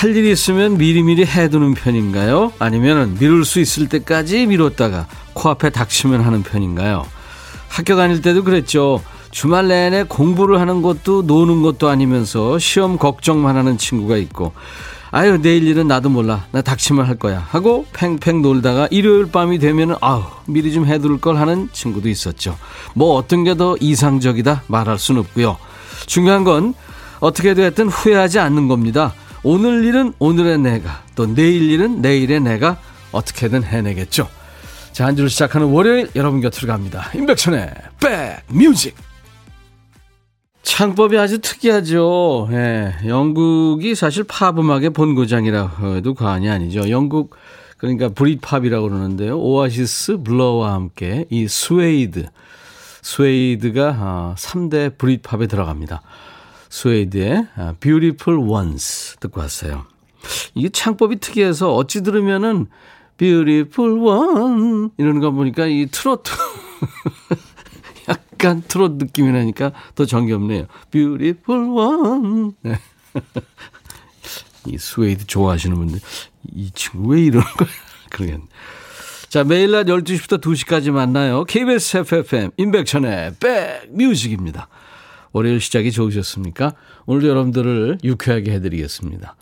할 일이 있으면 미리미리 해두는 편인가요? 아니면 미룰 수 있을 때까지 미뤘다가 코앞에 닥치면 하는 편인가요? 학교 다닐 때도 그랬죠. 주말 내내 공부를 하는 것도 노는 것도 아니면서 시험 걱정만 하는 친구가 있고 아유 내일 일은 나도 몰라 나 닥치면 할 거야 하고 팽팽 놀다가 일요일 밤이 되면 아우 미리 좀 해둘 걸 하는 친구도 있었죠 뭐 어떤 게 더 이상적이다 말할 순 없고요 중요한 건 어떻게 됐든 후회하지 않는 겁니다 오늘 일은 오늘의 내가, 또 내일 일은 내일의 내가 어떻게든 해내겠죠. 자, 한 주를 시작하는 월요일 여러분 곁으로 갑니다. 임백천의 백뮤직. 창법이 아주 특이하죠. 예, 영국이 사실 팝 음악의 본고장이라고 해도 과언이 아니죠. 영국 그러니까 Britpop이라고 그러는데요. 오아시스 블러와 함께 이 스웨이드 스웨이드가 3대 아, Britpop에 들어갑니다. 스웨이드의 아, Beautiful Ones 듣고 왔어요. 이게 창법이 특이해서 어찌 들으면은 Beautiful One 이러는 거 보니까 이 트로트 약간 트로트 느낌이 나니까 더 정겹네요. Beautiful One. 네. 이 스웨이드 좋아하시는 분들 이 친구 왜 이러는 거야? 그러겠네. 자, 매일 낮 12시부터 2시까지 만나요. KBS FFM 임백천의 백뮤직입니다. 월요일 시작이 좋으셨습니까? 오늘도 여러분들을 유쾌하게 해드리겠습니다.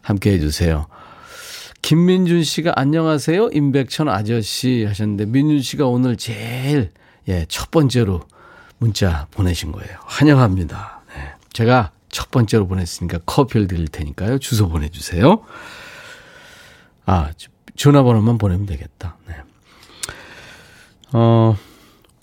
함께 해주세요. 김민준 씨가 안녕하세요. 임백천 아저씨 하셨는데 민준 씨가 오늘 제일 예, 첫 번째로 문자 보내신 거예요. 환영합니다. 네. 제가 첫 번째로 보냈으니까 커피를 드릴 테니까요. 주소 보내주세요. 아, 전화번호만 보내면 되겠다. 네. 어,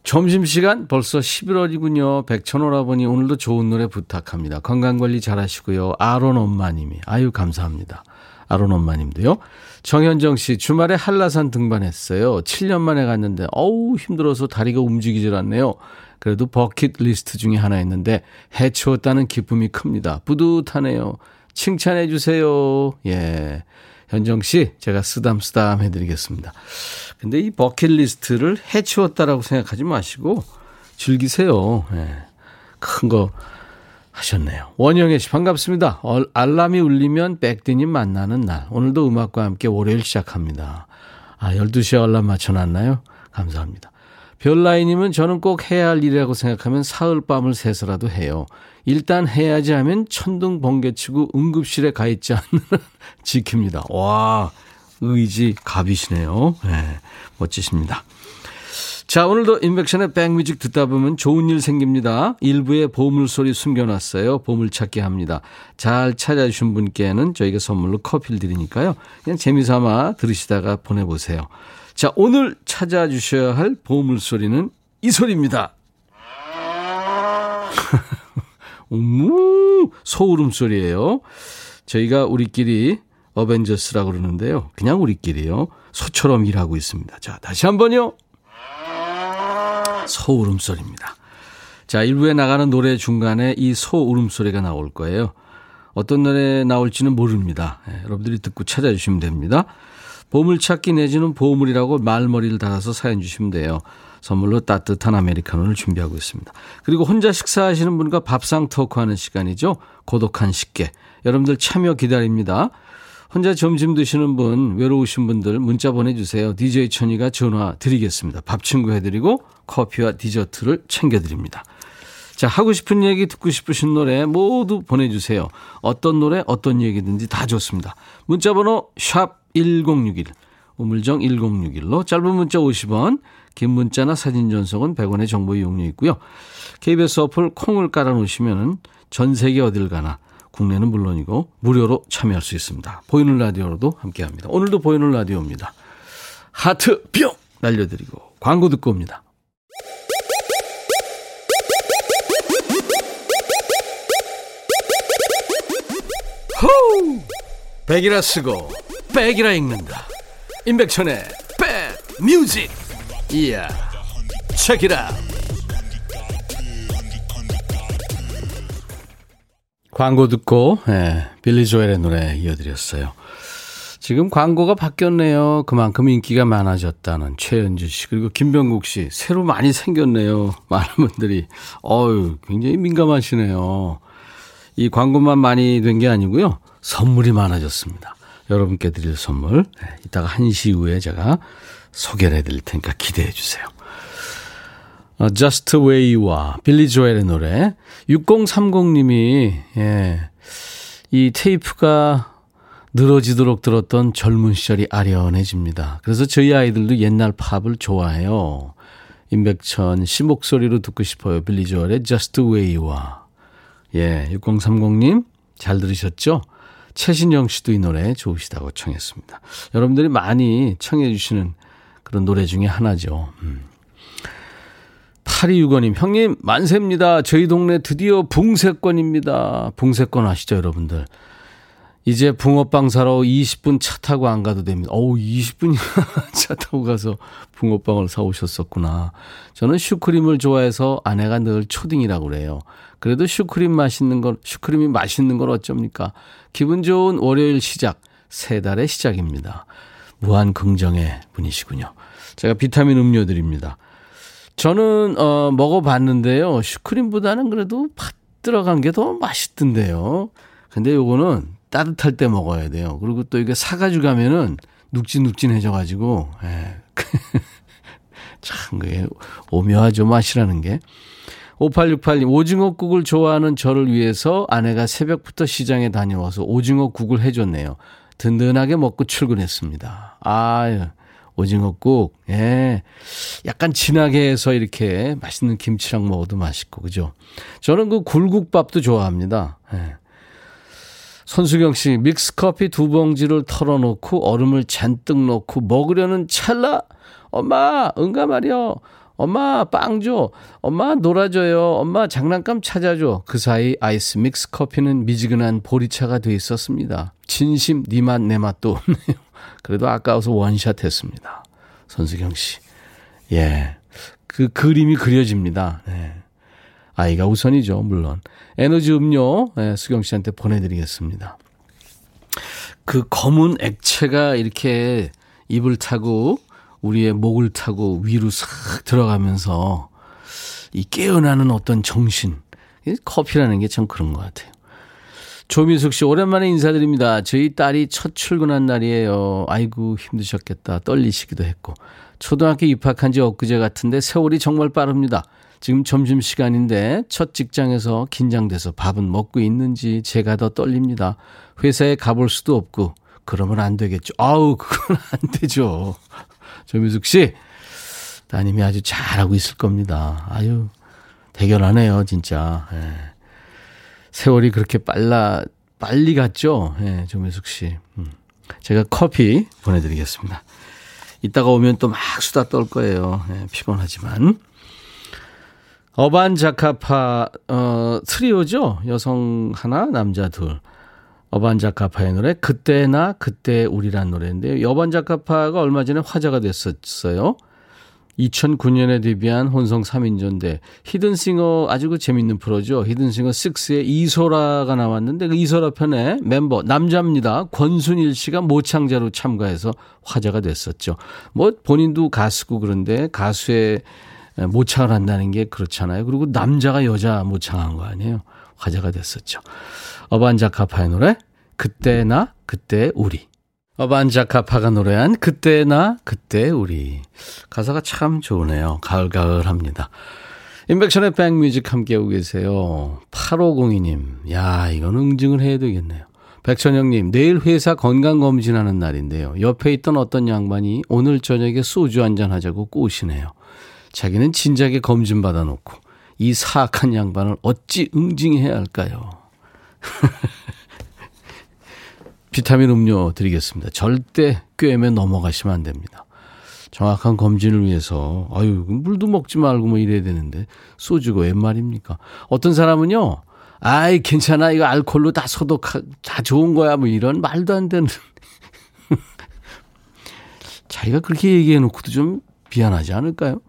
점심시간 벌써 11월이군요. 백천오라버니 오늘도 좋은 노래 부탁합니다. 건강관리 잘하시고요. 아론 엄마님이. 아유, 감사합니다. 아론 엄마님도요. 정현정 씨, 주말에 한라산 등반했어요. 7년 만에 갔는데, 어우, 힘들어서 다리가 움직이질 않네요. 그래도 버킷 리스트 중에 하나였는데, 해치웠다는 기쁨이 큽니다. 뿌듯하네요. 칭찬해 주세요. 예. 현정 씨, 제가 쓰담쓰담 해드리겠습니다. 근데 이 버킷리스트를 해치웠다라고 생각하지 마시고 즐기세요. 예. 큰거 하셨네요. 원영애 씨 반갑습니다. 알람이 울리면 백디님 만나는 날. 오늘도 음악과 함께 월요일 시작합니다. 아, 12시에 알람 맞춰놨나요? 감사합니다. 별라이님은 저는 꼭 해야 할 일이라고 생각하면 사흘밤을 새서라도 해요. 일단 해야지 하면 천둥 번개치고 응급실에 가 있지 않는 지킵니다. 와, 의지 갑이시네요. 네, 멋지십니다. 자, 오늘도 인백션의 백뮤직 듣다 보면 좋은 일 생깁니다. 일부에 보물소리 숨겨놨어요. 보물찾기 합니다. 잘 찾아주신 분께는 저희가 선물로 커피를 드리니까요. 그냥 재미삼아 들으시다가 보내보세요. 자, 오늘 찾아주셔야 할 보물소리는 이 소리입니다. 음, 소울음 소리예요. 저희가 우리끼리 어벤져스라고 그러는데요. 그냥 우리끼리요. 소처럼 일하고 있습니다. 자, 다시 한번요. 소 울음소리입니다. 자, 일부에 나가는 노래 중간에 이 소 울음소리가 나올 거예요. 어떤 노래 나올지는 모릅니다. 네, 여러분들이 듣고 찾아주시면 됩니다. 보물찾기 내지는 보물이라고 말머리를 달아서 사연 주시면 돼요. 선물로 따뜻한 아메리카노를 준비하고 있습니다. 그리고 혼자 식사하시는 분과 밥상 토크하는 시간이죠. 고독한 식객. 여러분들 참여 기다립니다. 혼자 점심 드시는 분, 외로우신 분들 문자 보내주세요. DJ 천이가 전화 드리겠습니다. 밥 친구 해드리고 커피와 디저트를 챙겨드립니다. 자, 하고 싶은 얘기 듣고 싶으신 노래 모두 보내주세요. 어떤 노래, 어떤 얘기든지 다 좋습니다. 문자번호 샵 1061, 우물정 1061로 짧은 문자 50원, 긴 문자나 사진 전송은 100원의 정보 이용료 있고요. KBS 어플 콩을 깔아놓으시면 전 세계 어딜 가나 국내는 물론이고 무료로 참여할 수 있습니다. 보이는 라디오로도 함께합니다. 오늘도 보이는 라디오입니다. 하트 뿅 날려드리고 광고 듣고 옵니다. 호우! 백이라 쓰고 백이라 읽는다. 임백천의 백 뮤직 이야 책이라 광고 듣고 예, 빌리 조엘의 노래 이어드렸어요. 지금 광고가 바뀌었네요. 그만큼 인기가 많아졌다는 최현주 씨 그리고 김병국 씨 새로 많이 생겼네요. 많은 분들이 어유 굉장히 민감하시네요. 이 광고만 많이 된 게 아니고요. 선물이 많아졌습니다. 여러분께 드릴 선물 네, 이따가 1시 이후에 제가 소개를 해드릴 테니까 기대해 주세요. 어, Just Way You와 빌리 조엘의 노래 6030님이 예, 이 테이프가 늘어지도록 들었던 젊은 시절이 아련해집니다. 그래서 저희 아이들도 옛날 팝을 좋아해요. 임백천 씨 목소리로 듣고 싶어요. 빌리 조엘의 Just Way와 예, 6030님 잘 들으셨죠? 최신영 씨도 이 노래 좋으시다고 청했습니다. 여러분들이 많이 청해 주시는 그런 노래 중에 하나죠. 음. 8265님, 형님, 만세입니다. 저희 동네 드디어 붕세권입니다. 붕세권 아시죠, 여러분들? 이제 붕어빵 사러 20분 차 타고 안 가도 됩니다. 어우, 20분이나 차 타고 가서 붕어빵을 사오셨었구나. 저는 슈크림을 좋아해서 아내가 늘 초딩이라고 그래요. 그래도 슈크림 맛있는 걸, 슈크림이 맛있는 걸 어쩝니까? 기분 좋은 월요일 시작, 세 달의 시작입니다. 무한 긍정의 분이시군요. 제가 비타민 음료 드립니다. 저는, 어, 먹어봤는데요. 슈크림보다는 그래도 팥 들어간 게 더 맛있던데요. 근데 요거는 따뜻할 때 먹어야 돼요. 그리고 또 이게 사가지고 가면은 눅진눅진해져가지고, 예. 참, 그게 오묘하죠, 맛이라는 게. 5868님, 오징어국을 좋아하는 저를 위해서 아내가 새벽부터 시장에 다녀와서 오징어국을 해줬네요. 든든하게 먹고 출근했습니다. 아유, 오징어국, 예. 약간 진하게 해서 이렇게 맛있는 김치랑 먹어도 맛있고, 그죠? 저는 그 굴국밥도 좋아합니다. 예. 손수경 씨, 믹스커피 두 봉지를 털어놓고 얼음을 잔뜩 넣고 먹으려는 찰나? 엄마, 응가 말이여. 엄마, 빵 줘. 엄마, 놀아줘요. 엄마, 장난감 찾아줘. 그 사이 아이스 믹스 커피는 미지근한 보리차가 돼 있었습니다. 진심, 니 맛, 내 맛도 없네요. 그래도 아까워서 원샷 했습니다. 손수경 씨. 예. 그 그림이 그려집니다. 네. 아이가 우선이죠, 물론. 에너지 음료 네, 수경 씨한테 보내드리겠습니다. 그 검은 액체가 이렇게 입을 타고 우리의 목을 타고 위로 싹 들어가면서 이 깨어나는 어떤 정신. 커피라는 게 참 그런 것 같아요. 조미숙 씨, 오랜만에 인사드립니다. 저희 딸이 첫 출근한 날이에요. 아이고, 힘드셨겠다. 떨리시기도 했고. 초등학교 입학한 지 엊그제 같은데 세월이 정말 빠릅니다. 지금 점심시간인데 첫 직장에서 긴장돼서 밥은 먹고 있는지 제가 더 떨립니다. 회사에 가볼 수도 없고 그러면 안 되겠죠. 아우 그건 안 되죠. 조미숙 씨 따님이 아주 잘하고 있을 겁니다. 아유 대견하네요 진짜. 예. 세월이 그렇게 빨라 빨리 갔죠. 예, 조미숙 씨. 음. 제가 커피 보내드리겠습니다. 이따가 오면 또 막 수다 떨 거예요. 예, 피곤하지만. 어반자카파 어 트리오죠. 여성 하나, 남자 둘. 어반자카파의 노래 그때나 그때 우리란 노래인데요. 어반자카파가 얼마 전에 화제가 됐었어요. 2009년에 데뷔한 혼성 3인조인데 히든싱어 아주 그 재밌는 프로죠. 히든싱어 6에 이소라가 나왔는데 그 이소라 편에 멤버 남자입니다. 권순일 씨가 모창자로 참가해서 화제가 됐었죠. 뭐 본인도 가수고 그런데 가수의 모창을 한다는 게 그렇잖아요. 그리고 남자가 여자 모창한 거 아니에요. 화제가 됐었죠. 어반자카파의 노래 그때 나 그때 우리. 어반자카파가 노래한 그때 나 그때 우리. 가사가 참 좋으네요. 가을가을합니다. 인백션의 백뮤직 함께하고 계세요. 8502님. 야, 이건 응징을 해야 되겠네요. 백천영님, 내일 회사 건강검진하는 날인데요. 옆에 있던 어떤 양반이 오늘 저녁에 소주 한잔 하자고 꼬시네요. 자기는 진작에 검진 받아놓고 이 사악한 양반을 어찌 응징해야 할까요? 비타민 음료 드리겠습니다. 절대 꿰매 넘어가시면 안 됩니다. 정확한 검진을 위해서 아유 물도 먹지 말고 뭐 이래야 되는데 소주가 웬 말입니까? 어떤 사람은요. 아이 괜찮아 이거 알콜로 다 소독 다 좋은 거야 뭐 이런 말도 안 되는 자기가 그렇게 얘기해 놓고도 좀 미안하지 않을까요?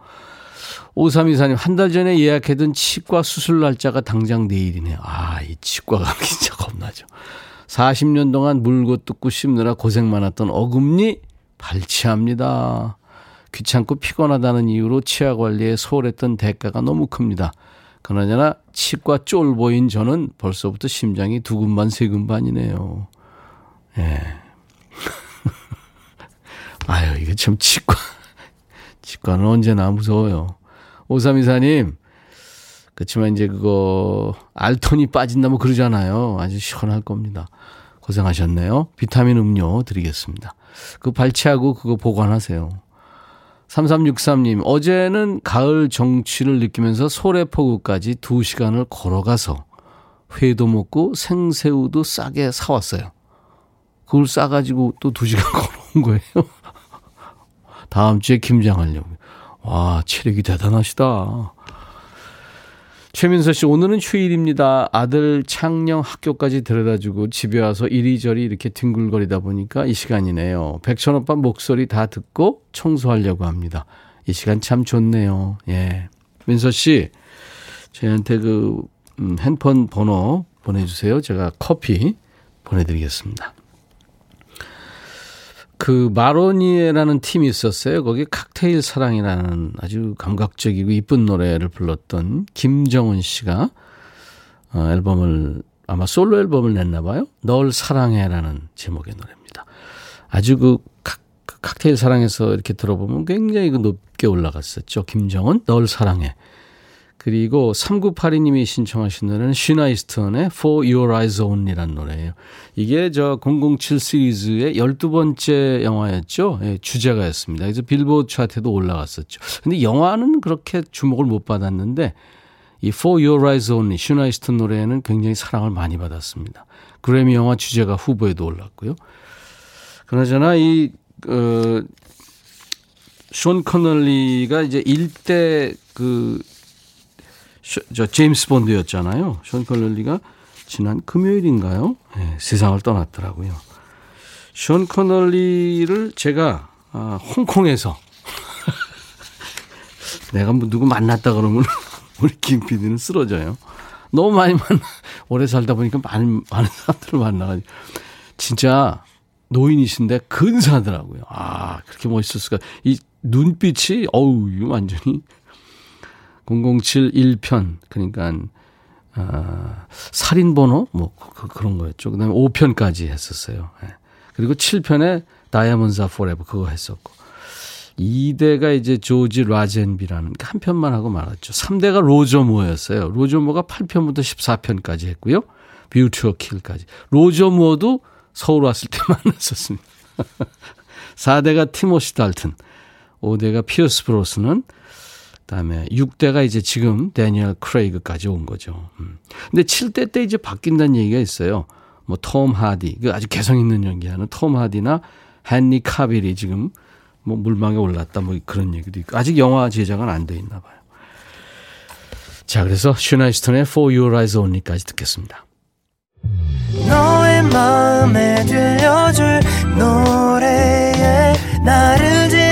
5324님, 한 달 전에 예약해둔 치과 수술 날짜가 당장 내일이네요. 아, 이 치과 가기 진짜 겁나죠. 40년 동안 물고 뜯고 씹느라 고생 많았던 어금니 발치합니다. 귀찮고 피곤하다는 이유로 치아 관리에 소홀했던 대가가 너무 큽니다. 그나저나 치과 쫄보인 저는 벌써부터 심장이 두근반 세근반이네요. 예. 아유, 이게 참 치과. 치과는 언제나 무서워요. 오삼이사님, 그렇지만 이제 그거 알톤이 빠진다 뭐 그러잖아요. 아주 시원할 겁니다. 고생하셨네요. 비타민 음료 드리겠습니다. 그 발치하고 그거 보관하세요. 3363님, 어제는 가을 정취를 느끼면서 소래포구까지 2시간을 걸어가서 회도 먹고 생새우도 싸게 사왔어요. 그걸 싸가지고 또 2시간 걸어온 거예요. 다음 주에 김장하려고. 와, 체력이 대단하시다. 최민서 씨, 오늘은 휴일입니다. 아들 창녕 학교까지 데려다주고 집에 와서 이리저리 이렇게 뒹굴거리다 보니까 이 시간이네요. 백천 오빠 목소리 다 듣고 청소하려고 합니다. 이 시간 참 좋네요. 예. 민서 씨, 저희한테 그, 음, 핸폰 번호 보내주세요. 제가 커피 보내드리겠습니다. 그 마로니에라는 팀이 있었어요. 거기 칵테일 사랑이라는 아주 감각적이고 이쁜 노래를 불렀던 김정은 씨가 어, 앨범을 아마 솔로 앨범을 냈나 봐요. 널 사랑해라는 제목의 노래입니다. 아주 그 칵, 그 칵테일 사랑에서 이렇게 들어보면 굉장히 그 높게 올라갔었죠. 김정은 널 사랑해. 그리고 3982님이 신청하신 노래는 쉬나 이스턴의 For Your Eyes Only라는 노래예요. 이게 저 007 시리즈의 12번째 영화였죠. 예, 주제가였습니다. 그래서 빌보드 차트에도 올라갔었죠. 근데 영화는 그렇게 주목을 못 받았는데 이 For Your Eyes Only 쉬나 이스턴 노래는 굉장히 사랑을 많이 받았습니다. 그래미 영화 주제가 후보에도 올랐고요. 그나저나 이 어, 션 커널리가 이제 일대 그 저 제임스 본드였잖아요. 션 커널리가 지난 금요일인가요? 네, 세상을 떠났더라고요. 션 커널리를 제가 아, 홍콩에서 내가 뭐 누구 만났다 그러면 우리 김 PD는 쓰러져요. 너무 많이 만나 오래 살다 보니까 많은 많은 사람들을 만나가지고 진짜 노인이신데 근사하더라고요. 아 그렇게 멋있을 수가 이 눈빛이 어우 완전히 007 1편 그러니까 아, 살인번호 뭐 그, 그런 거였죠. 그 다음에 5편까지 했었어요. 예. 그리고 7편에 Diamond Forever 그거 했었고 2대가 이제 조지 라젠비라는 한 편만 하고 말았죠. 3대가 로저 무어였어요. 로저 무어가 8편부터 14편까지 했고요. View to a Kill까지. 로저 무어도 서울 왔을 때 만났었습니다. 4대가 티모시 달튼, 5대가 피어스 브로스넌 그다음에 6대가 이제 지금 데니얼 크레이그까지 온 거죠. 음. 근데 7대 때 이제 바뀐다는 얘기가 있어요. 뭐 톰 하디, 그 아주 개성 있는 연기하는 톰 하디나 헨리 카빌이 지금 뭐 물망에 올랐다 뭐 그런 얘기도 있고 아직 영화 제작은 안 돼 있나 봐요. 자, 그래서 슈나이스턴의 For Your Eyes Only까지 듣겠습니다. 너의 마음에 들려줄 노래에 나를 지금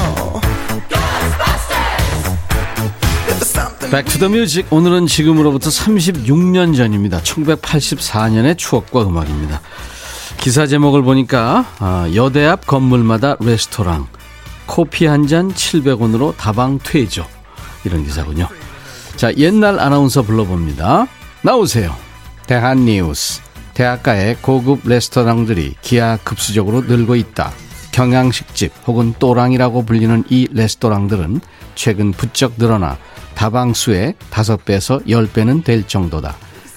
Music. 오늘은 지금으로부터 36년 전입니다. 1984년의 추억과 음악입니다. 기사 제목을 보니까 아, 여대 앞 건물마다 레스토랑 커피 한 잔 700원으로 다방 퇴조 이런 기사군요. 자 옛날 아나운서 불러봅니다. 나오세요. 대한 뉴스 대학가의 고급 레스토랑들이 기하 급수적으로 늘고 있다. 경양식집 혹은 또랑이라고 불리는 이 레스토랑들은 최근 부쩍 늘어나 다방수의 5배에서 10배는 될 정도다.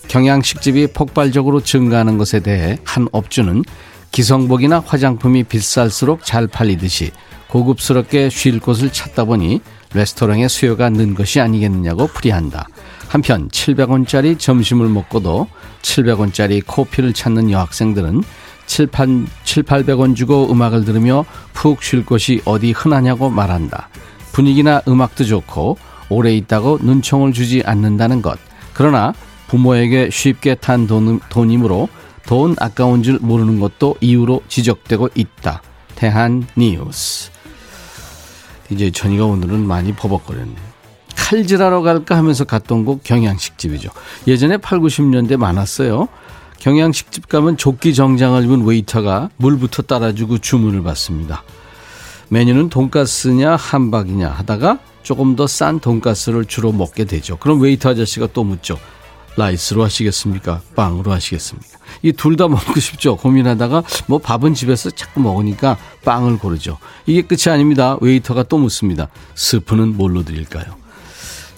경양식집이 폭발적으로 증가하는 것에 대해 한 업주는 기성복이나 화장품이 비쌀수록 잘 팔리듯이 고급스럽게 쉴 곳을 찾다 보니 레스토랑의 수요가 는 것이 아니겠느냐고 풀이한다. 한편 700원짜리 점심을 먹고도 700원짜리 커피를 찾는 여학생들은 7, 800원 주고 음악을 들으며 푹 쉴 곳이 어디 흔하냐고 말한다. 분위기나 음악도 좋고 오래 있다고 눈총을 주지 않는다는 것. 그러나 부모에게 쉽게 탄 돈, 돈이므로 돈 아까운 줄 모르는 것도 이유로 지적되고 있다. 대한 뉴스. DJ 천이가 오늘은 많이 버벅거렸네요. 칼질하러 갈까 하면서 갔던 곳 경양식집이죠. 예전에 8, 90년대 많았어요. 경양식집 가면 조끼 정장을 입은 웨이터가 물부터 따라주고 주문을 받습니다. 메뉴는 돈가스냐 함박이냐 하다가 조금 더 싼 돈가스를 주로 먹게 되죠. 그럼 웨이터 아저씨가 또 묻죠. 라이스로 하시겠습니까? 빵으로 하시겠습니까? 이 둘 다 먹고 싶죠. 고민하다가 뭐 밥은 집에서 자꾸 먹으니까 빵을 고르죠. 이게 끝이 아닙니다. 웨이터가 또 묻습니다. 스프는 뭘로 드릴까요?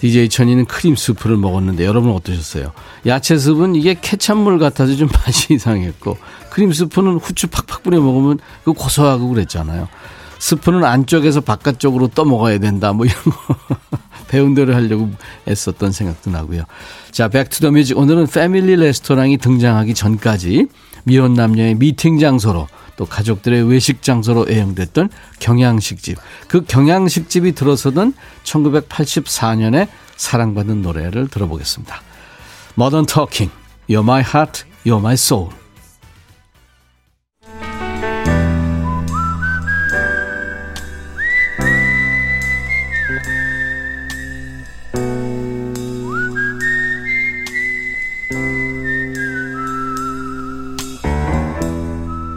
DJ 천이는 크림 스프를 먹었는데 여러분 어떠셨어요? 야채 스프는 이게 케찹물 같아서 좀 맛이 이상했고 크림 스프는 후추 팍팍 뿌려 먹으면 그 고소하고 그랬잖아요. 스프는 안쪽에서 바깥쪽으로 떠먹어야 된다. 뭐 이런 거 배운 대로 하려고 애썼던 생각도 나고요. 자, Back to the Music. 오늘은 패밀리 레스토랑이 등장하기 전까지 미혼 남녀의 미팅 장소로 또 가족들의 외식 장소로 애용됐던 경양식집. 그 경양식집이 들어서던 1984년에 사랑받은 노래를 들어보겠습니다. Modern Talking, You're My Heart, You're My Soul.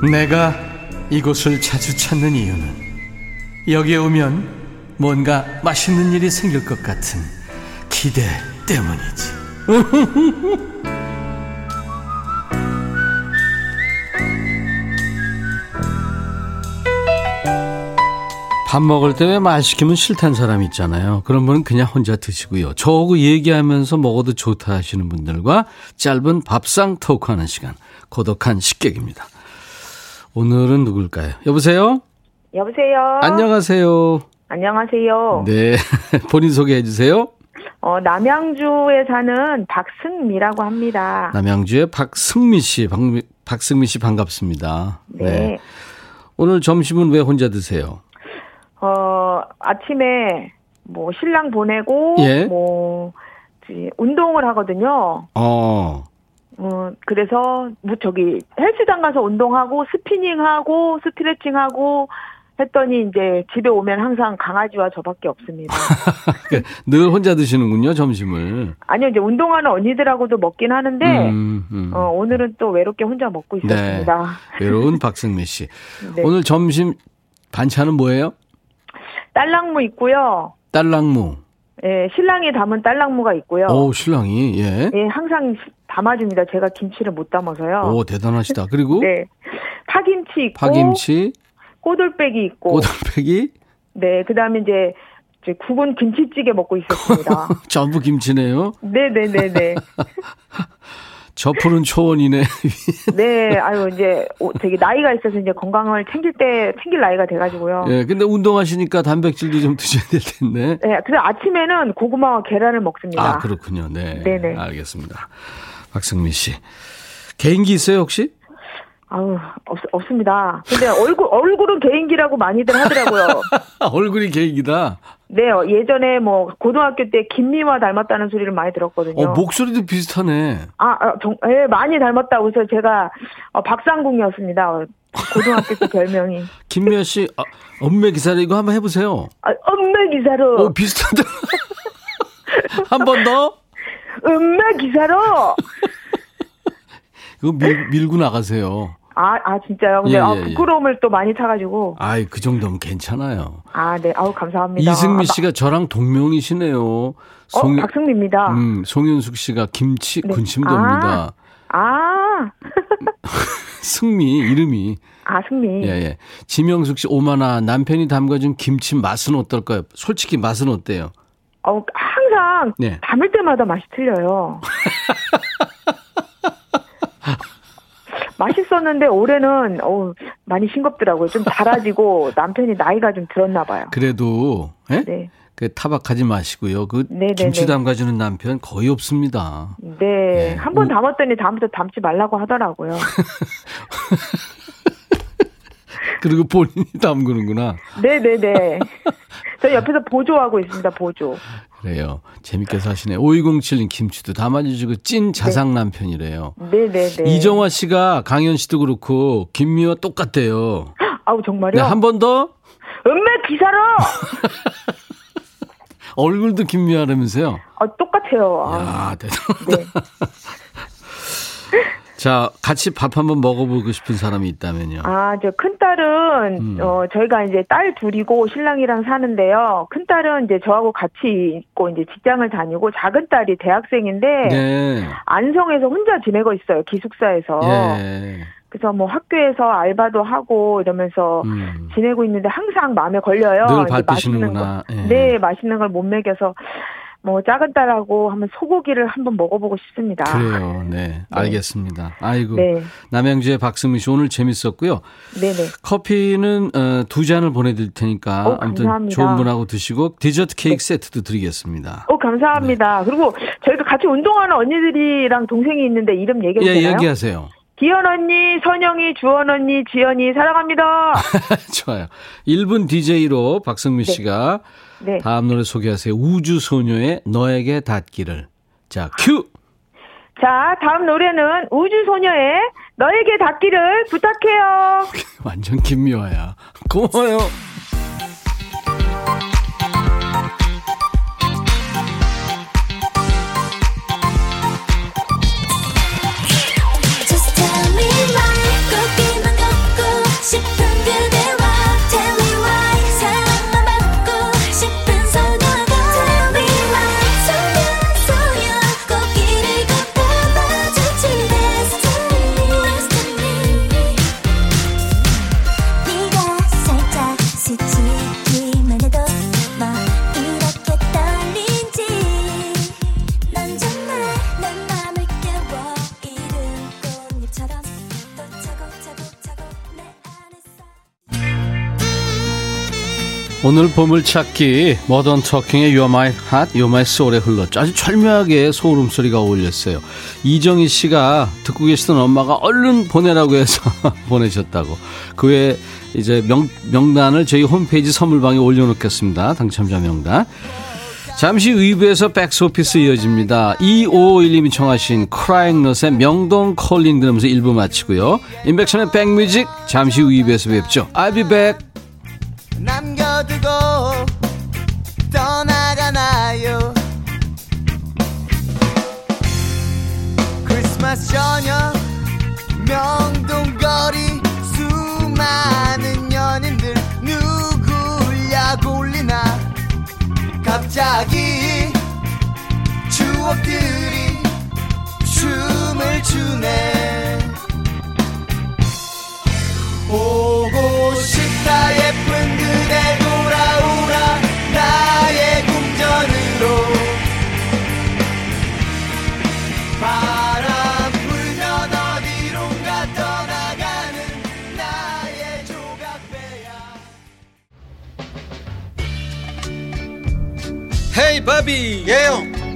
내가 이곳을 자주 찾는 이유는 여기에 오면 뭔가 맛있는 일이 생길 것 같은 기대 때문이지. 밥 먹을 때 왜 말 시키면 싫다는 사람 있잖아요. 그런 분은 그냥 혼자 드시고요. 저하고 얘기하면서 먹어도 좋다 하시는 분들과 짧은 밥상 토크하는 시간. 고독한 식객입니다. 오늘은 누굴까요? 여보세요? 여보세요? 안녕하세요. 안녕하세요. 네. 본인 소개해 주세요. 어, 남양주에 사는 박승미라고 합니다. 남양주의 박승미 씨, 박, 박승미 씨 반갑습니다. 네. 네. 오늘 점심은 왜 혼자 드세요? 어, 아침에 뭐 신랑 보내고 예? 뭐 운동을 하거든요. 어. 어, 그래서 뭐 저기 헬스장 가서 운동하고 스피닝하고 스트레칭하고 했더니 이제 집에 오면 항상 강아지와 저밖에 없습니다. 늘 혼자 드시는군요 점심을. 아니요 이제 운동하는 언니들하고도 먹긴 하는데 음, 음. 어, 오늘은 또 외롭게 혼자 먹고 네. 있었습니다. 네, 외로운 박승미 씨. 네. 오늘 점심 반찬은 뭐예요? 딸랑무 있고요. 딸랑무. 예, 신랑이 담은 딸랑무가 있고요. 오, 신랑이 예. 예, 항상 담아줍니다. 제가 김치를 못 담아서요. 오, 대단하시다. 그리고 네, 파김치 있고, 파김치, 꼬들빼기 있고, 꼬들빼기. 네, 그다음에 이제 이제 국은 김치찌개 먹고 있었습니다. 전부 김치네요. 네, 네, 네, 네. 저 푸른 초원이네. 네, 아유, 이제, 되게 나이가 있어서 이제 건강을 챙길 때, 챙길 나이가 돼가지고요. 예, 근데 운동하시니까 단백질도 좀 드셔야 될 텐데. 네, 그래서 아침에는 고구마와 계란을 먹습니다. 아, 그렇군요. 네. 네네. 알겠습니다. 박승민 씨. 개인기 있어요, 혹시? 아우, 없, 없습니다. 근데 얼굴, 얼굴은 개인기라고 많이들 하더라고요. 얼굴이 개인기다? 네, 예전에 뭐, 고등학교 때 김미화 닮았다는 소리를 많이 들었거든요. 어, 목소리도 비슷하네. 아, 아 정, 예, 많이 닮았다고 해서 제가, 어, 박상궁이었습니다. 고등학교 때 별명이. 김미화 씨, 아, 엄매 기사로 이거 한번 해보세요. 아, 엄매 기사로. 어, 비슷하다. 한 번 더? 엄매 기사로. 이거 밀, 밀고 나가세요. 아, 아 진짜요? 근데 예, 아, 예, 아, 부끄러움을 또 많이 타가지고. 아이 그 정도면 괜찮아요. 아, 네, 아우 감사합니다. 이승미 씨가 저랑 동명이시네요. 어, 송, 어, 박승미입니다. 음, 송윤숙 씨가 김치 네. 군침도입니다. 아, 아. 승미 이름이. 아, 승미. 예, 예. 지명숙 씨, 오마나 남편이 담가준 김치 맛은 어떨까요? 솔직히 맛은 어때요? 어, 항상 네. 담을 때마다 맛이 틀려요. 맛있었는데 올해는 어 많이 싱겁더라고요. 좀 달아지고 남편이 나이가 좀 들었나 봐요. 그래도 예? 네. 그 타박하지 마시고요. 그 네네네. 김치 담가주는 남편 거의 없습니다. 네, 네. 한 번 담았더니 다음부터 담지 말라고 하더라고요. 그리고 본인이 담그는구나. 네네네. 저 옆에서 보조하고 있습니다, 보조. 그래요. 재밌게 사시네. 5207님 김치도 담아주시고 찐 네. 자상 남편이래요. 네네네. 이정화 씨가 강현 씨도 그렇고 김미와 똑같대요. 아우 정말요? 네, 한 번 더. 은매 기사로. 얼굴도 김미아라면서요? 아, 똑같아요. 아. 야, 대단하다. 네. 자, 같이 밥 한번 먹어보고 싶은 사람이 있다면요. 아, 저 큰 딸은, 음. 어, 저희가 이제 딸 둘이고 신랑이랑 사는데요. 큰 딸은 이제 저하고 같이 있고 이제 직장을 다니고 작은 딸이 대학생인데. 네. 안성에서 혼자 지내고 있어요. 기숙사에서. 예. 그래서 뭐 학교에서 알바도 하고 이러면서 음. 지내고 있는데 항상 마음에 걸려요. 늘 맛있는 예. 네, 맛있는 걸 못 먹여서 뭐 작은 딸하고 한번 소고기를 한번 먹어보고 싶습니다. 그래요, 네, 네. 알겠습니다. 아이고 네. 남양주의 박승민 씨 오늘 재밌었고요. 네네. 커피는 어, 두 잔을 보내드릴 테니까 오, 아무튼 좋은 분하고 드시고 디저트 케이크 네. 세트도 드리겠습니다. 오 감사합니다. 네. 그리고 저희도 같이 운동하는 언니들이랑 동생이 있는데 이름 얘기해도 예, 되나요? 얘기하세요. 기현 언니, 선영이, 주원 언니, 지연이 사랑합니다. 좋아요. 1분 DJ로 박승민 네. 씨가 네. 다음 노래 소개하세요. 우주소녀의 너에게 닿기를. 자, 큐! 자, 다음 노래는 우주소녀의 너에게 닿기를 부탁해요. 완전 김미화야. 고마워요. 오늘 보물찾기 모던 토킹의 You're My Heart, You're My Soul에 흘렀죠. 아주 절묘하게 소름 소리가 어울렸어요. 이정희 씨가 듣고 계시던 엄마가 얼른 보내라고 해서 보내셨다고. 그 외에 이제 명, 명단을 저희 홈페이지 선물방에 올려놓겠습니다. 당첨자 명단. 잠시 후 2부에서 백스 오피스 이어집니다. 2551님이 청하신 크라잉넛의 명동 Calling 들으면서 1부 마치고요. 임백천의 백뮤직 잠시 후 2부에서 뵙죠. I'll be back. 가나요. 크리스마스 저녁 명동거리 수많은 연인들 누굴야 골리나. 갑자기 추억들이 춤을 추네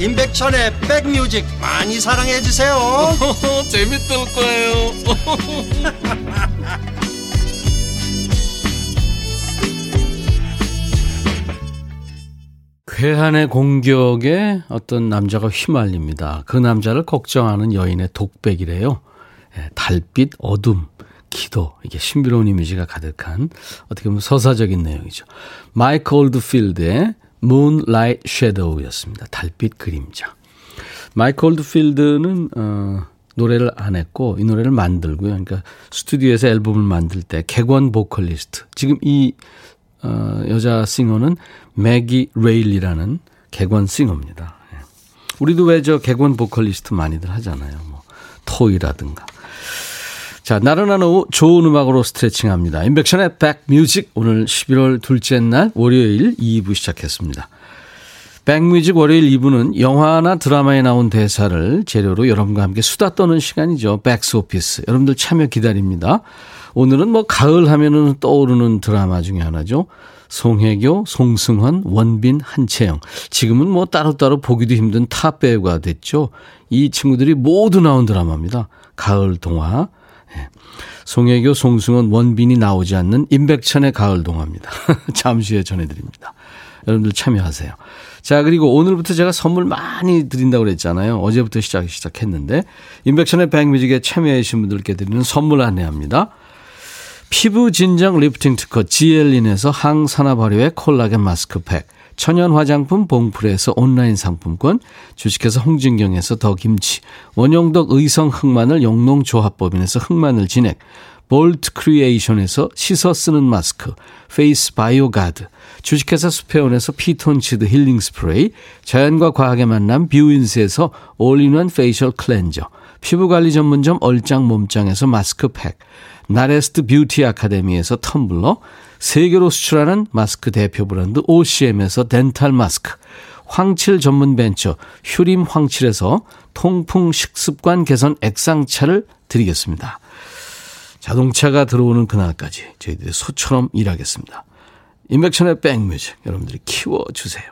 임백천의 백뮤직 많이 사랑해 주세요. 재밌을 거예요. 괴한의 공격에 어떤 남자가 휘말립니다. 그 남자를 걱정하는 여인의 독백이래요. 예, 달빛, 어둠, 기도 이게 신비로운 이미지가 가득한 어떻게 보면 서사적인 내용이죠. 마이크 올드필드의 Moonlight Shadow였습니다. 달빛 그림자. 마이크 올드필드는 어, 노래를 안 했고 이 노래를 만들고요. 그러니까 스튜디오에서 앨범을 만들 때 객원 보컬리스트. 지금 이 어, 여자 singer는 매기 레일리라는 객원 singer입니다. 예. 우리도 왜 저 객원 보컬리스트 많이들 하잖아요. 뭐 토이라든가. 자, 나른한 오후 좋은 음악으로 스트레칭합니다. 임백천의 백뮤직 오늘 11월 둘째 날 월요일 2부 시작했습니다. 백뮤직 월요일 2부는 영화나 드라마에 나온 대사를 재료로 여러분과 함께 수다 떠는 시간이죠. 백스 오피스. 여러분들 참여 기다립니다. 오늘은 뭐 가을 하면은 떠오르는 드라마 중에 하나죠. 송혜교, 송승헌, 원빈, 한채영. 지금은 뭐 따로따로 보기도 힘든 탑 배우가 됐죠. 이 친구들이 모두 나온 드라마입니다. 가을 동화. 네. 송혜교, 송승헌, 원빈이 나오지 않는 임백천의 가을 동화입니다. 잠시 후에 전해드립니다. 여러분들 참여하세요. 자, 그리고 오늘부터 제가 선물 많이 드린다고 그랬잖아요. 어제부터 시작, 시작했는데. 임백천의 백뮤직에 참여해주신 분들께 드리는 선물 안내합니다. 피부 진정 리프팅 특허 지엘린에서 항산화 발효의 콜라겐 마스크팩. 천연 화장품 봉프레에서 온라인 상품권, 주식회사 홍진경에서 더 김치, 원용덕 의성 흑마늘 영농조합법인에서 흑마늘 진액, 볼트 크리에이션에서 씻어 쓰는 마스크, 페이스 바이오 가드, 주식회사 수페온에서 피톤치드 힐링 스프레이, 자연과 과학의 만남 뷰인스에서 all-in-one facial cleanser, 피부관리 전문점 얼짱 몸짱에서 마스크팩, 나레스트 뷰티 아카데미에서 텀블러, 세계로 수출하는 마스크 대표 브랜드 OCM에서 덴탈 마스크, 황칠 전문 벤처 휴림 황칠에서 통풍 식습관 개선 액상차를 드리겠습니다. 자동차가 들어오는 그날까지 저희들이 소처럼 일하겠습니다. 인백천의 백뮤직 여러분들이 키워주세요.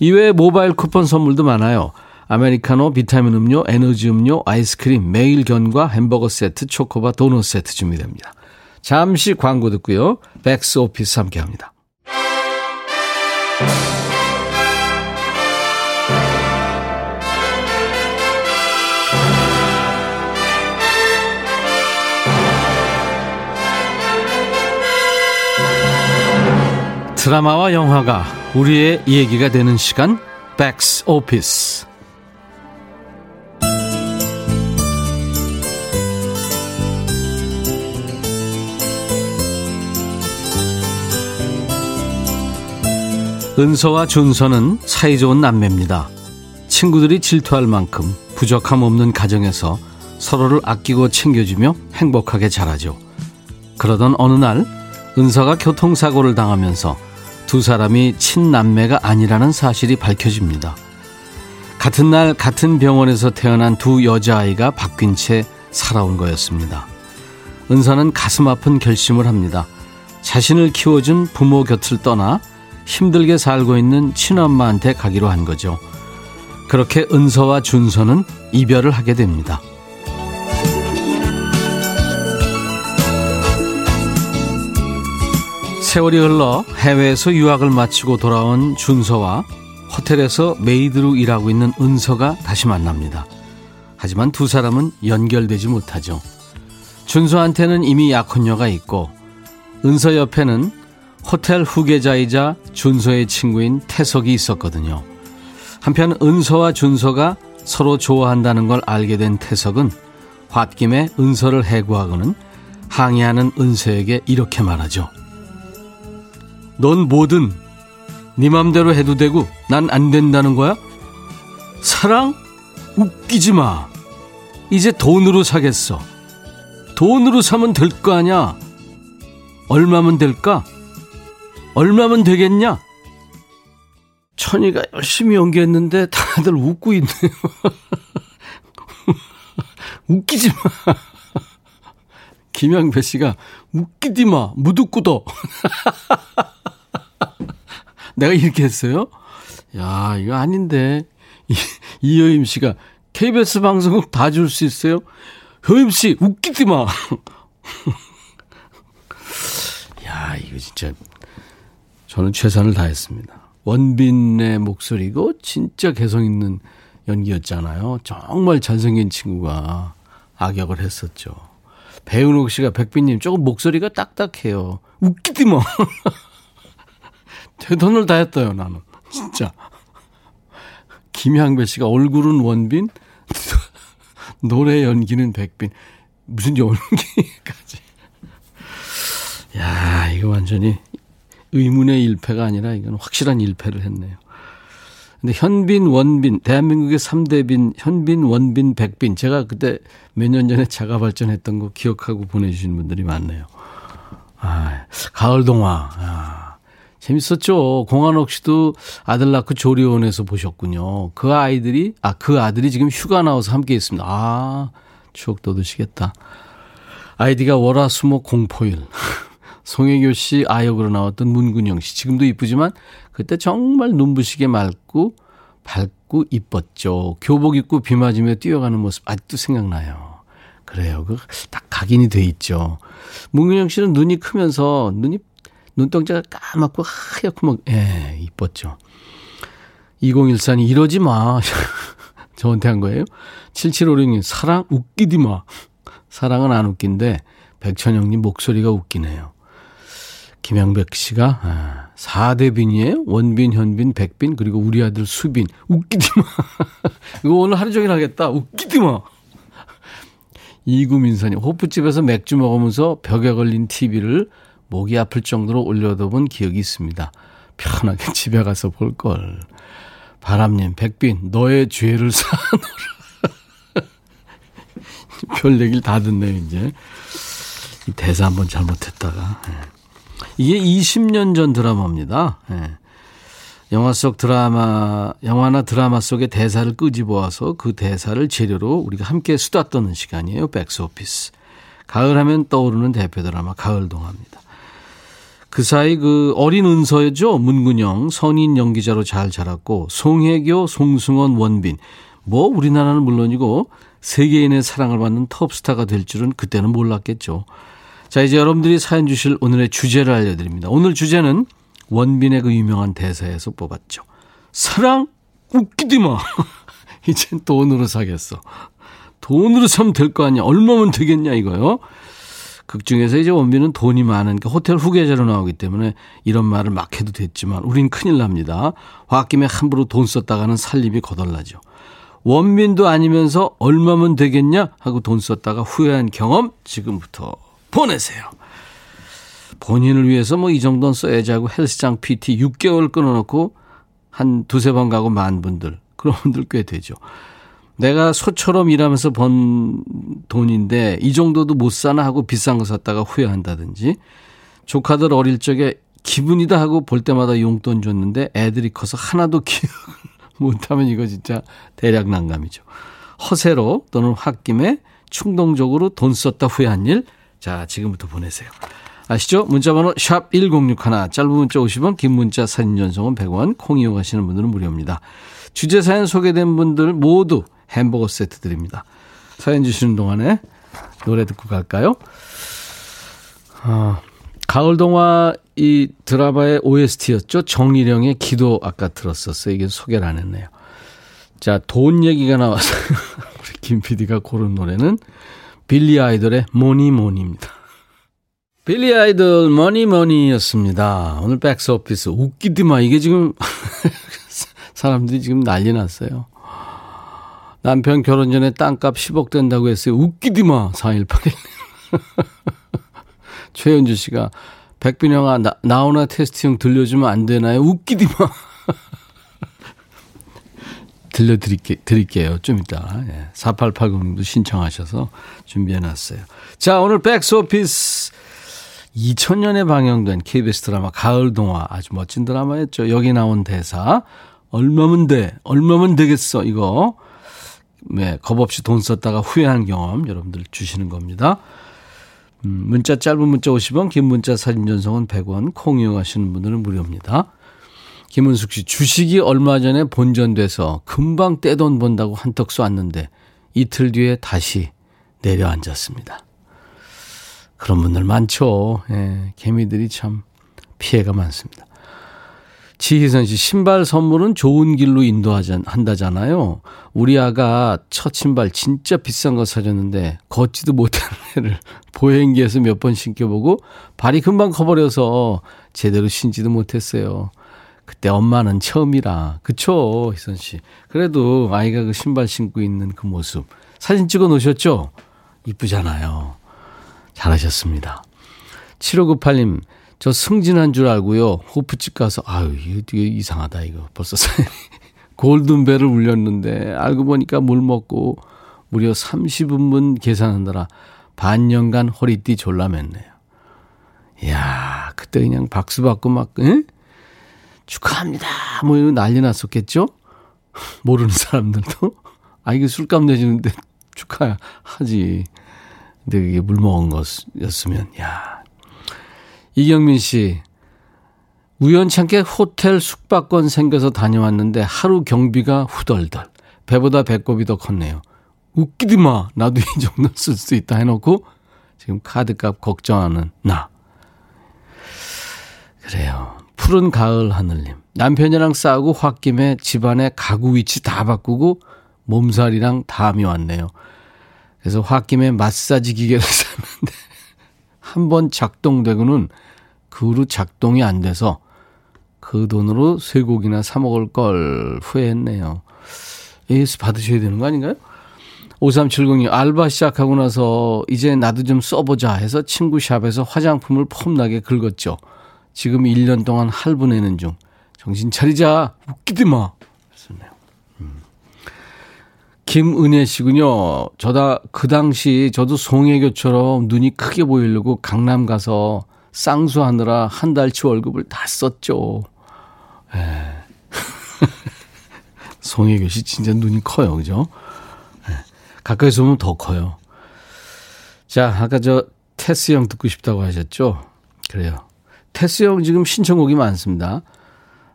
이외에 모바일 쿠폰 선물도 많아요. 아메리카노, 비타민 음료, 에너지 음료, 아이스크림, 매일 견과, 햄버거 세트, 초코바, 도넛 세트 준비됩니다. 잠시 광고 듣고요. 백스 오피스 함께 합니다. 드라마와 영화가 우리의 얘기가 되는 시간 백스 오피스 은서와 준서는 사이좋은 남매입니다. 친구들이 질투할 만큼 부족함 없는 가정에서 서로를 아끼고 챙겨주며 행복하게 자라죠. 그러던 어느 날 은서가 교통사고를 당하면서 두 사람이 친남매가 아니라는 사실이 밝혀집니다. 같은 날 같은 병원에서 태어난 두 여자아이가 바뀐 채 살아온 거였습니다. 은서는 가슴 아픈 결심을 합니다. 자신을 키워준 부모 곁을 떠나 힘들게 살고 있는 친엄마한테 가기로 한 거죠. 그렇게 은서와 준서는 이별을 하게 됩니다. 세월이 흘러 해외에서 유학을 마치고 돌아온 준서와 호텔에서 maid로 일하고 있는 은서가 다시 만납니다. 하지만 두 사람은 연결되지 못하죠. 준서한테는 이미 약혼녀가 있고 은서 옆에는 호텔 후계자이자 준서의 친구인 태석이 있었거든요. 한편 은서와 준서가 서로 좋아한다는 걸 알게 된 태석은 홧김에 은서를 해고하고는 항의하는 은서에게 이렇게 말하죠. 넌 뭐든 네 맘대로 해도 되고 난 안 된다는 거야? 사랑? 웃기지 마. 이제 돈으로 사겠어. 돈으로 사면 될 거 아냐? 얼마면 될까? 얼마면 되겠냐? 천이가 열심히 연기했는데 다들 웃고 있네요. 웃기지 마. 김양배 씨가 웃기지 마. 무드꾸도. 내가 이렇게 했어요? 야, 이거 아닌데. 이, 이여임 씨가 KBS 방송국 다 줄 수 있어요? 효임 씨, 웃기지 마. 야, 이거 진짜 저는 최선을 다했습니다. 원빈의 목소리고 진짜 개성 있는 연기였잖아요. 정말 잘생긴 친구가 악역을 했었죠. 배은옥 씨가 백빈님 조금 목소리가 딱딱해요. 웃기디 뭐. 최선을 다했어요 나는 진짜. 김향배 씨가 얼굴은 원빈, 노래 연기는 백빈. 무슨 연기까지. 야, 이거 완전히 의문의 일패가 아니라 이건 확실한 일패를 했네요. 근데 현빈, 원빈, 대한민국의 3대 빈, 현빈, 원빈, 백빈. 제가 그때 몇 년 전에 자가 발전했던 거 기억하고 보내주신 분들이 많네요. 아, 가을 동화. 아, 재밌었죠. 공한옥 씨도 아들 낳고 조리원에서 보셨군요. 그 아이들이, 아, 그 아들이 지금 휴가 나와서 함께 있습니다. 아, 추억 돋으시겠다. 아이디가 월화수목 공포일. 송혜교 씨 아역으로 나왔던 문근영 씨. 지금도 이쁘지만 그때 정말 눈부시게 맑고 밝고 이뻤죠. 교복 입고 비 맞으며 뛰어가는 모습 아직도 생각나요. 그래요. 그 딱 각인이 돼 있죠. 문근영 씨는 눈이 크면서 눈이 눈동자가 까맣고 하얗고 막, 예, 이뻤죠. 2014님, 이러지 마. 저한테 한 거예요. 7756님, 사랑 웃기디 마. 사랑은 안 웃긴데, 백천영님 목소리가 웃기네요. 김양백 씨가 아, 4대 빈이에요. 원빈, 현빈, 백빈 그리고 우리 아들 수빈. 웃기지 마. 이거 오늘 하루 종일 하겠다. 웃기지 마. 이구민선이 호프집에서 맥주 먹으면서 벽에 걸린 TV를 목이 아플 정도로 올려다본 기억이 있습니다. 편하게 집에 가서 볼 걸. 바람님, 백빈, 너의 죄를 사노라. 별 얘기를 다 듣네요, 이제. 이 대사 한번 잘못했다가. 네. 이게 20년 전 드라마입니다. 예. 영화 속 드라마, 영화나 드라마 속의 대사를 끄집어와서 그 대사를 재료로 우리가 함께 수다 떠는 시간이에요. 백스오피스. 가을 하면 떠오르는 대표 드라마 가을 동화입니다. 그 사이 그 어린 은서죠. 문근영, 선인 연기자로 잘 자랐고, 송혜교, 송승헌, 원빈. 뭐 우리나라는 물론이고 세계인의 사랑을 받는 톱스타가 될 줄은 그때는 몰랐겠죠. 자, 이제 여러분들이 사연 주실 오늘의 주제를 알려드립니다. 오늘 주제는 원빈의 그 유명한 대사에서 뽑았죠. 사랑 웃기지 마. 이젠 돈으로 사겠어. 돈으로 사면 될 거 아니야. 얼마면 되겠냐 이거요. 극 중에서 이제 원빈은 돈이 많으니까 호텔 후계자로 나오기 때문에 이런 말을 막 해도 됐지만 우린 큰일 납니다. 홧김에 함부로 돈 썼다가는 살림이 거덜나죠. 원빈도 아니면서 얼마면 되겠냐 하고 돈 썼다가 후회한 경험 지금부터 보내세요. 본인을 위해서 뭐 이 정도는 써야지 하고 헬스장 PT 6개월 끊어놓고 한 두세 번 가고 만 분들. 그런 분들 꽤 되죠. 내가 소처럼 일하면서 번 돈인데 이 정도도 못 사나 하고 비싼 거 샀다가 후회한다든지 조카들 어릴 적에 기분이다 하고 볼 때마다 용돈 줬는데 애들이 커서 하나도 기억 못하면 이거 진짜 대략 난감이죠. 허세로 또는 홧김에 충동적으로 돈 썼다 후회한 일 자, 지금부터 보내세요. 아시죠? 문자번호 샵 1061, 짧은 문자 50원, 긴 문자 사진 전송은 100원, 콩 이용하시는 분들은 무료입니다. 주제 사연 소개된 분들 모두 햄버거 세트 드립니다. 사연 주시는 동안에 노래 듣고 갈까요? 아, 가을 동화 이 드라마의 OST였죠. 정일영의 기도 아까 들었었어요. 이게 소개를 안 했네요. 자, 돈 얘기가 나와서 우리 김 PD가 고른 노래는 빌리 아이돌의 Mony Mony입니다. 빌리 아이돌 Mony Mony였습니다. 오늘 백스 오피스 웃기디마 이게 지금 사람들이 지금 난리 났어요. 남편 결혼 전에 땅값 10억 된다고 했어요. 웃기디마 4181. 최현주 씨가 백빈 형아 나, 나훈아 테스형 들려주면 안 되나요? 웃기디마. 들려드릴게, 드릴게요. 좀 이따. 예. 4880님도 신청하셔서 준비해 놨어요. 자, 오늘 백스오피스 2000년에 방영된 KBS 드라마 가을 동화 아주 멋진 드라마였죠. 여기 나온 대사 얼마면 돼? 얼마면 되겠어? 이거. 네, 겁 없이 돈 썼다가 후회한 경험 여러분들 주시는 겁니다. 음, 문자 짧은 문자 50원, 긴 문자 사진 전송은 100원, 콩 이용하시는 분들은 무료입니다. 김은숙 씨, 주식이 얼마 전에 본전돼서 금방 떼돈 번다고 한턱 쏘았는데 이틀 뒤에 다시 내려앉았습니다. 그런 분들 많죠. 예, 개미들이 참 피해가 많습니다. 지희선 씨, 신발 선물은 좋은 길로 인도한다잖아요. 우리 아가 첫 신발 진짜 비싼 거 사줬는데, 걷지도 못하는 애를 보행기에서 몇 번 신겨보고, 발이 금방 커버려서 제대로 신지도 못했어요. 그때 엄마는 처음이라. 그쵸, 희선 씨. 그래도 아이가 그 신발 신고 있는 그 모습. 사진 찍어 놓으셨죠? 이쁘잖아요. 잘하셨습니다. 7598님, 저 승진한 줄 알고요. 호프집 가서, 아유, 이거 되게 이상하다, 이거. 벌써 골든벨을 울렸는데, 알고 보니까 물 먹고, 무려 30분분 계산하느라 반년간 허리띠 졸라맸네요. 이야, 그때 그냥 박수 받고 막, 응? 축하합니다. 뭐 이런 난리 났었겠죠? 모르는 사람들도. 아, 이게 술값 내주는데 축하하지. 근데 그게 물 먹은 거였으면, 야. 이경민 씨, 우연찮게 호텔 숙박권 생겨서 다녀왔는데 하루 경비가 후덜덜. 배보다 배꼽이 더 컸네요. 웃기지 마. 나도 이 정도 쓸 수 있다 해놓고 지금 카드값 걱정하는 나. 그래요. 푸른 가을 하늘님. 남편이랑 싸우고 홧김에 집안의 가구 위치 다 바꾸고 몸살이랑 담이 왔네요. 그래서 홧김에 마사지 기계를 샀는데 한 번 작동되고는 그 후로 작동이 안 돼서 그 돈으로 쇠고기나 사 먹을 걸 후회했네요. AS 받으셔야 되는 거 아닌가요? 5370이 알바 시작하고 나서 이제 나도 좀 써보자 해서 친구 샵에서 화장품을 폼나게 긁었죠. 지금 1년 동안 할부 내는 중. 정신 차리자. 웃기지 마. 했었네요. 음. 김은혜 씨군요. 저다 그 당시 저도 송혜교처럼 눈이 크게 보이려고 강남 가서 쌍수하느라 한 달치 월급을 다 썼죠. 예. 송혜교 씨 진짜 눈이 커요. 그죠? 예. 가까이서 보면 더 커요. 자, 아까 저 테스 형 듣고 싶다고 하셨죠? 그래요. 테스 형 지금 신청곡이 많습니다.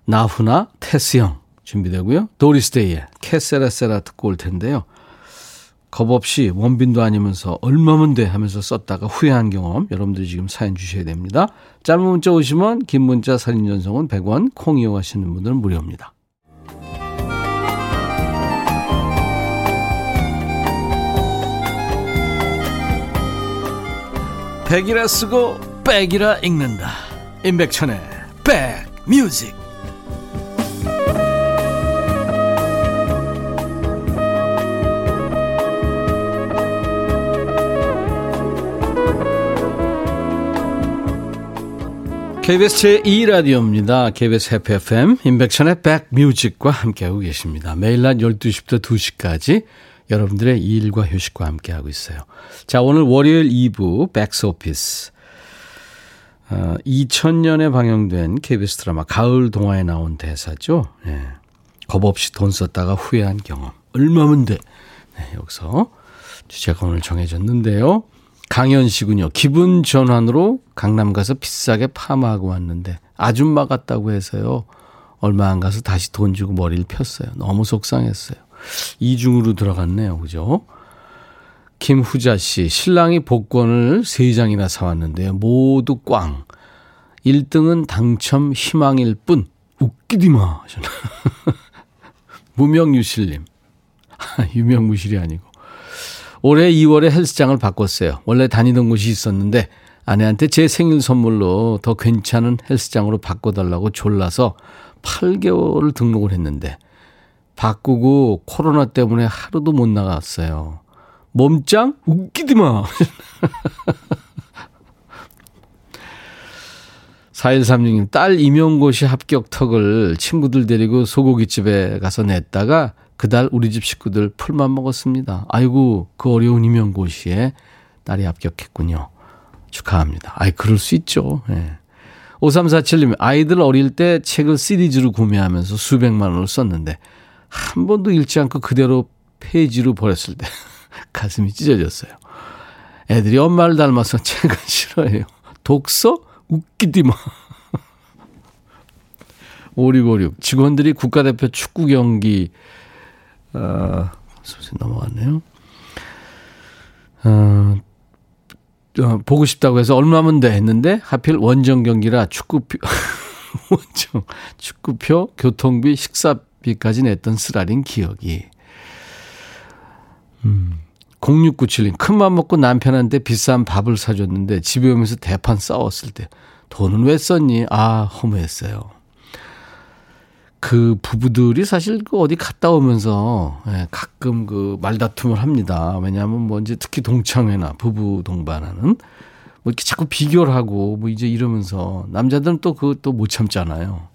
나훈아, 테스 형 준비되고요. 도리스데이의 Que Sera Sera 듣고 올 텐데요. 겁 없이 원빈도 아니면서 얼마면 돼 하면서 썼다가 후회한 경험 여러분들이 지금 사연 주셔야 됩니다. 짧은 문자 오시면 긴 문자 사진 전송은 100원 콩 이용하시는 분들은 무료입니다. 백이라 쓰고 백이라 읽는다. 임백천의 백뮤직 KBS 제2라디오입니다. KBS 해피 FM 임백천의 백뮤직과 함께하고 계십니다. 매일 낮 12시부터 2시까지 여러분들의 일과 휴식과 함께하고 있어요. 자, 오늘 월요일 2부 백스 오피스. 어, 2000년에 방영된 KBS 드라마 가을 동화에 나온 대사죠. 네. 겁 없이 돈 썼다가 후회한 경험. 얼마면 돼? 네, 여기서 주제가 오늘 정해졌는데요. 강현 씨군요. 기분 전환으로 강남 가서 비싸게 파마하고 왔는데 아줌마 같다고 해서요. 얼마 안 가서 다시 돈 주고 머리를 폈어요. 너무 속상했어요. 이중으로 들어갔네요. 그죠? 김후자 씨, 신랑이 복권을 3장이나 사왔는데요. 모두 꽝. 1등은 당첨 희망일 뿐. 웃기디마. 무명유실님. 유명무실이 아니고. 올해 2월에 헬스장을 바꿨어요. 원래 다니던 곳이 있었는데 아내한테 제 생일 선물로 더 괜찮은 헬스장으로 바꿔달라고 졸라서 8개월을 등록을 했는데 바꾸고 코로나 때문에 하루도 못 나갔어요. 몸짱? 웃기디마. 4136님, 딸 임용고시 합격턱을 친구들 데리고 소고기집에 가서 냈다가 그달 우리 집 식구들 풀만 먹었습니다. 아이고, 그 어려운 임용고시에 딸이 합격했군요. 축하합니다. 아이, 그럴 수 있죠. 예. 5347님, 아이들 어릴 때 책을 시리즈로 구매하면서 수백만 원을 썼는데, 한 번도 읽지 않고 그대로 페이지로 버렸을 때, 가슴이 찢어졌어요. 애들이 엄마를 닮아서 책을 싫어해요. 독서? 웃기디마. 5656. 직원들이 국가대표 축구 경기 어, 소식 넘어갔네요. 어, 어, 보고 싶다고 해서 얼마면 돼 했는데 하필 원정 경기라 축구 원정 축구표, 교통비, 식사비까지 냈던 쓰라린 기억이. 음. 0697님, 큰맘 먹고 남편한테 비싼 밥을 사줬는데 집에 오면서 대판 싸웠을 때 돈은 왜 썼니? 아, 허무했어요. 그 부부들이 사실 그 어디 갔다 오면서 예, 가끔 그 말다툼을 합니다. 왜냐하면 뭐 이제 특히 동창회나 부부 동반하는 뭐 이렇게 자꾸 비교를 하고 뭐 이제 이러면서 남자들은 또또못 참잖아요.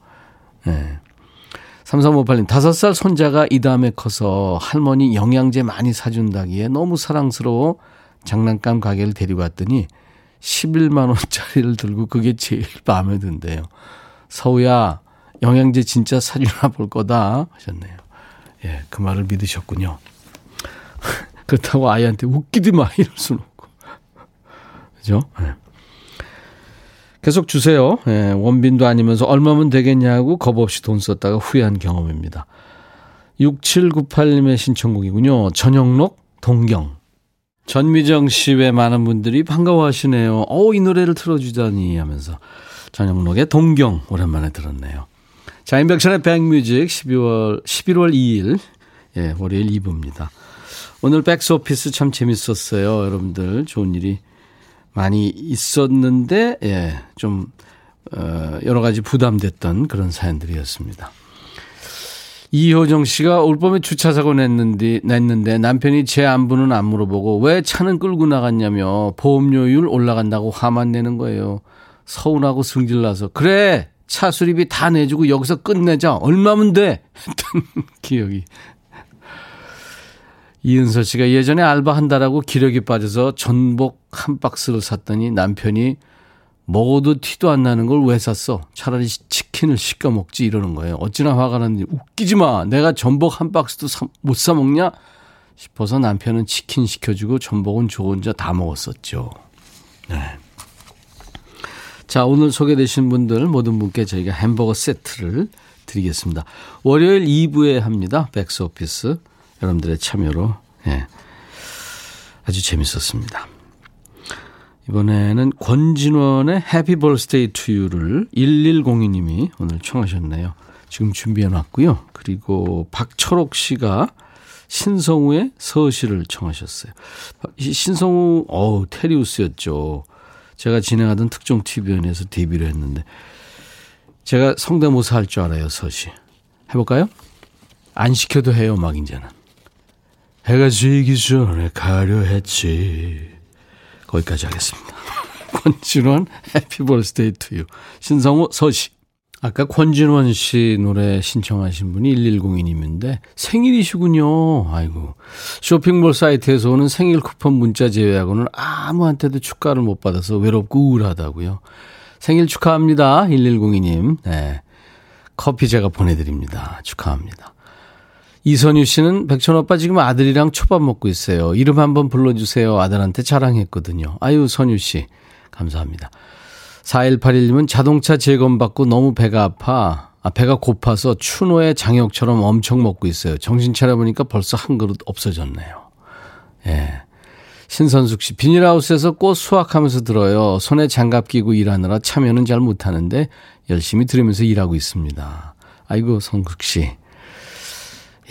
예. 3358님, 다섯 살 손자가 이 다음에 커서 할머니 영양제 많이 사준다기에 너무 사랑스러워 장난감 가게를 데리고 왔더니 11만원짜리를 들고 그게 제일 마음에 든대요. 서우야, 영양제 진짜 사주나 볼 거다 하셨네요. 예, 그 말을 믿으셨군요. 그렇다고 아이한테 웃기지 마 이럴 수는 없고. 그죠? 예. 계속 주세요. 예, 원빈도 아니면서 얼마면 되겠냐고 겁 없이 돈 썼다가 후회한 경험입니다. 6798님의 신청곡이군요. 전영록 동경. 전미정 씨 외 많은 분들이 반가워하시네요. 어, 이 노래를 틀어주다니 하면서 전영록의 동경 오랜만에 들었네요. 자, 인백션의 백뮤직 12월, 11월 2일, 예, 월요일 2부입니다. 오늘 백스 오피스 참 재밌었어요. 여러분들 좋은 일이 많이 있었는데, 예, 좀, 어, 여러 가지 부담됐던 그런 사연들이었습니다. 이효정 씨가 올 봄에 주차 사고 냈는데, 냈는데 남편이 제 안부는 안 물어보고 왜 차는 끌고 나갔냐며 보험료율 올라간다고 화만 내는 거예요. 서운하고 승질나서 그래 차 수리비 다 내주고 여기서 끝내자. 얼마면 돼? 했던 기억이. 이은서 씨가 예전에 알바한다라고 기력이 빠져서 전복 한 박스를 샀더니 남편이 먹어도 티도 안 나는 걸 왜 샀어? 차라리 치킨을 시켜 먹지 이러는 거예요. 어찌나 화가 났는지 웃기지 마. 내가 전복 한 박스도 못 사 먹냐? 싶어서 남편은 치킨 시켜주고 전복은 저 혼자 다 먹었었죠. 네. 자, 오늘 소개되신 분들 모든 분께 저희가 햄버거 세트를 드리겠습니다. 월요일 2부에 합니다. 백스 오피스. 여러분들의 참여로. 예. 아주 재밌었습니다. 이번에는 권진원의 Happy Birthday to You를 1102님이 오늘 청하셨네요. 지금 준비해 놨고요. 그리고 박철옥 씨가 신성우의 서시를 청하셨어요. 신성우, 어우, 테리우스였죠. 제가 진행하던 특종 TV연예에서 데뷔를 했는데 제가 성대모사 할 줄 알아요, 서시. 해볼까요? 안 시켜도 해요, 막 이제는. 해가 지기 전에 가려 했지. 거기까지 하겠습니다. 권진원 Happy Birthday to You. 신성우 서시. 아까 권진원 씨 노래 신청하신 분이 1102님인데 생일이시군요. 아이고. 쇼핑몰 사이트에서 오는 생일 쿠폰 문자 제외하고는 아무한테도 축가를 못 받아서 외롭고 우울하다고요. 생일 축하합니다. 1102님. 네. 커피 제가 보내드립니다. 축하합니다. 이선유 씨는 백천 오빠 지금 아들이랑 초밥 먹고 있어요. 이름 한번 불러주세요. 아들한테 자랑했거든요. 아유, 선유 씨. 감사합니다. 4181님은 자동차 재검받고 너무 배가 아파. 아, 배가 고파서 추노의 장혁처럼 엄청 먹고 있어요. 정신 차려보니까 벌써 한 그릇 없어졌네요. 예. 신선숙 씨, 비닐하우스에서 꽃 수확하면서 들어요. 손에 장갑 끼고 일하느라 참여는 잘 못하는데 열심히 들으면서 일하고 있습니다. 아이고, 성숙 씨.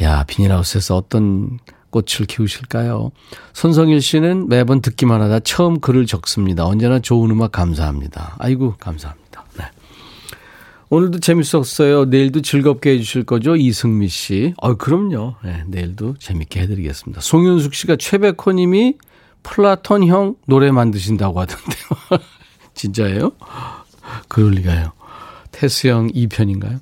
야, 비닐하우스에서 어떤 꽃을 키우실까요? 손성일 씨는 매번 듣기만 하다 처음 글을 적습니다. 언제나 좋은 음악 감사합니다. 아이고, 감사합니다. 네. 오늘도 재밌었어요. 내일도 즐겁게 해주실 거죠? 이승미 씨. 어, 그럼요. 네, 내일도 재밌게 해드리겠습니다. 송윤숙 씨가 최백호 님이 플라톤 형 노래 만드신다고 하던데요. 진짜예요? 그럴 리가요. 테스 형 2편인가요?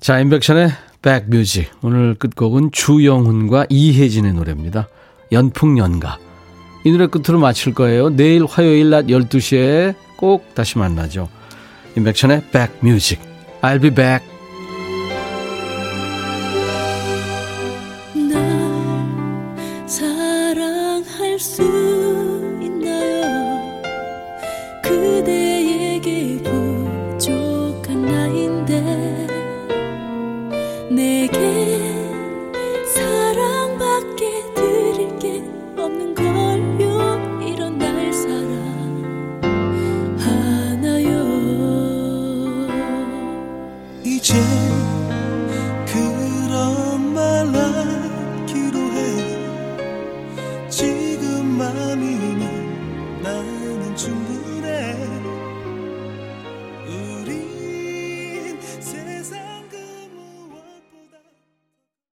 자, 임백천의 백뮤직. 오늘 끝곡은 주영훈과 이혜진의 노래입니다. 연풍연가. 이 노래 끝으로 마칠 거예요. 내일 화요일 낮 12시에 꼭 다시 만나죠. 임백천의 백뮤직. I'll be back.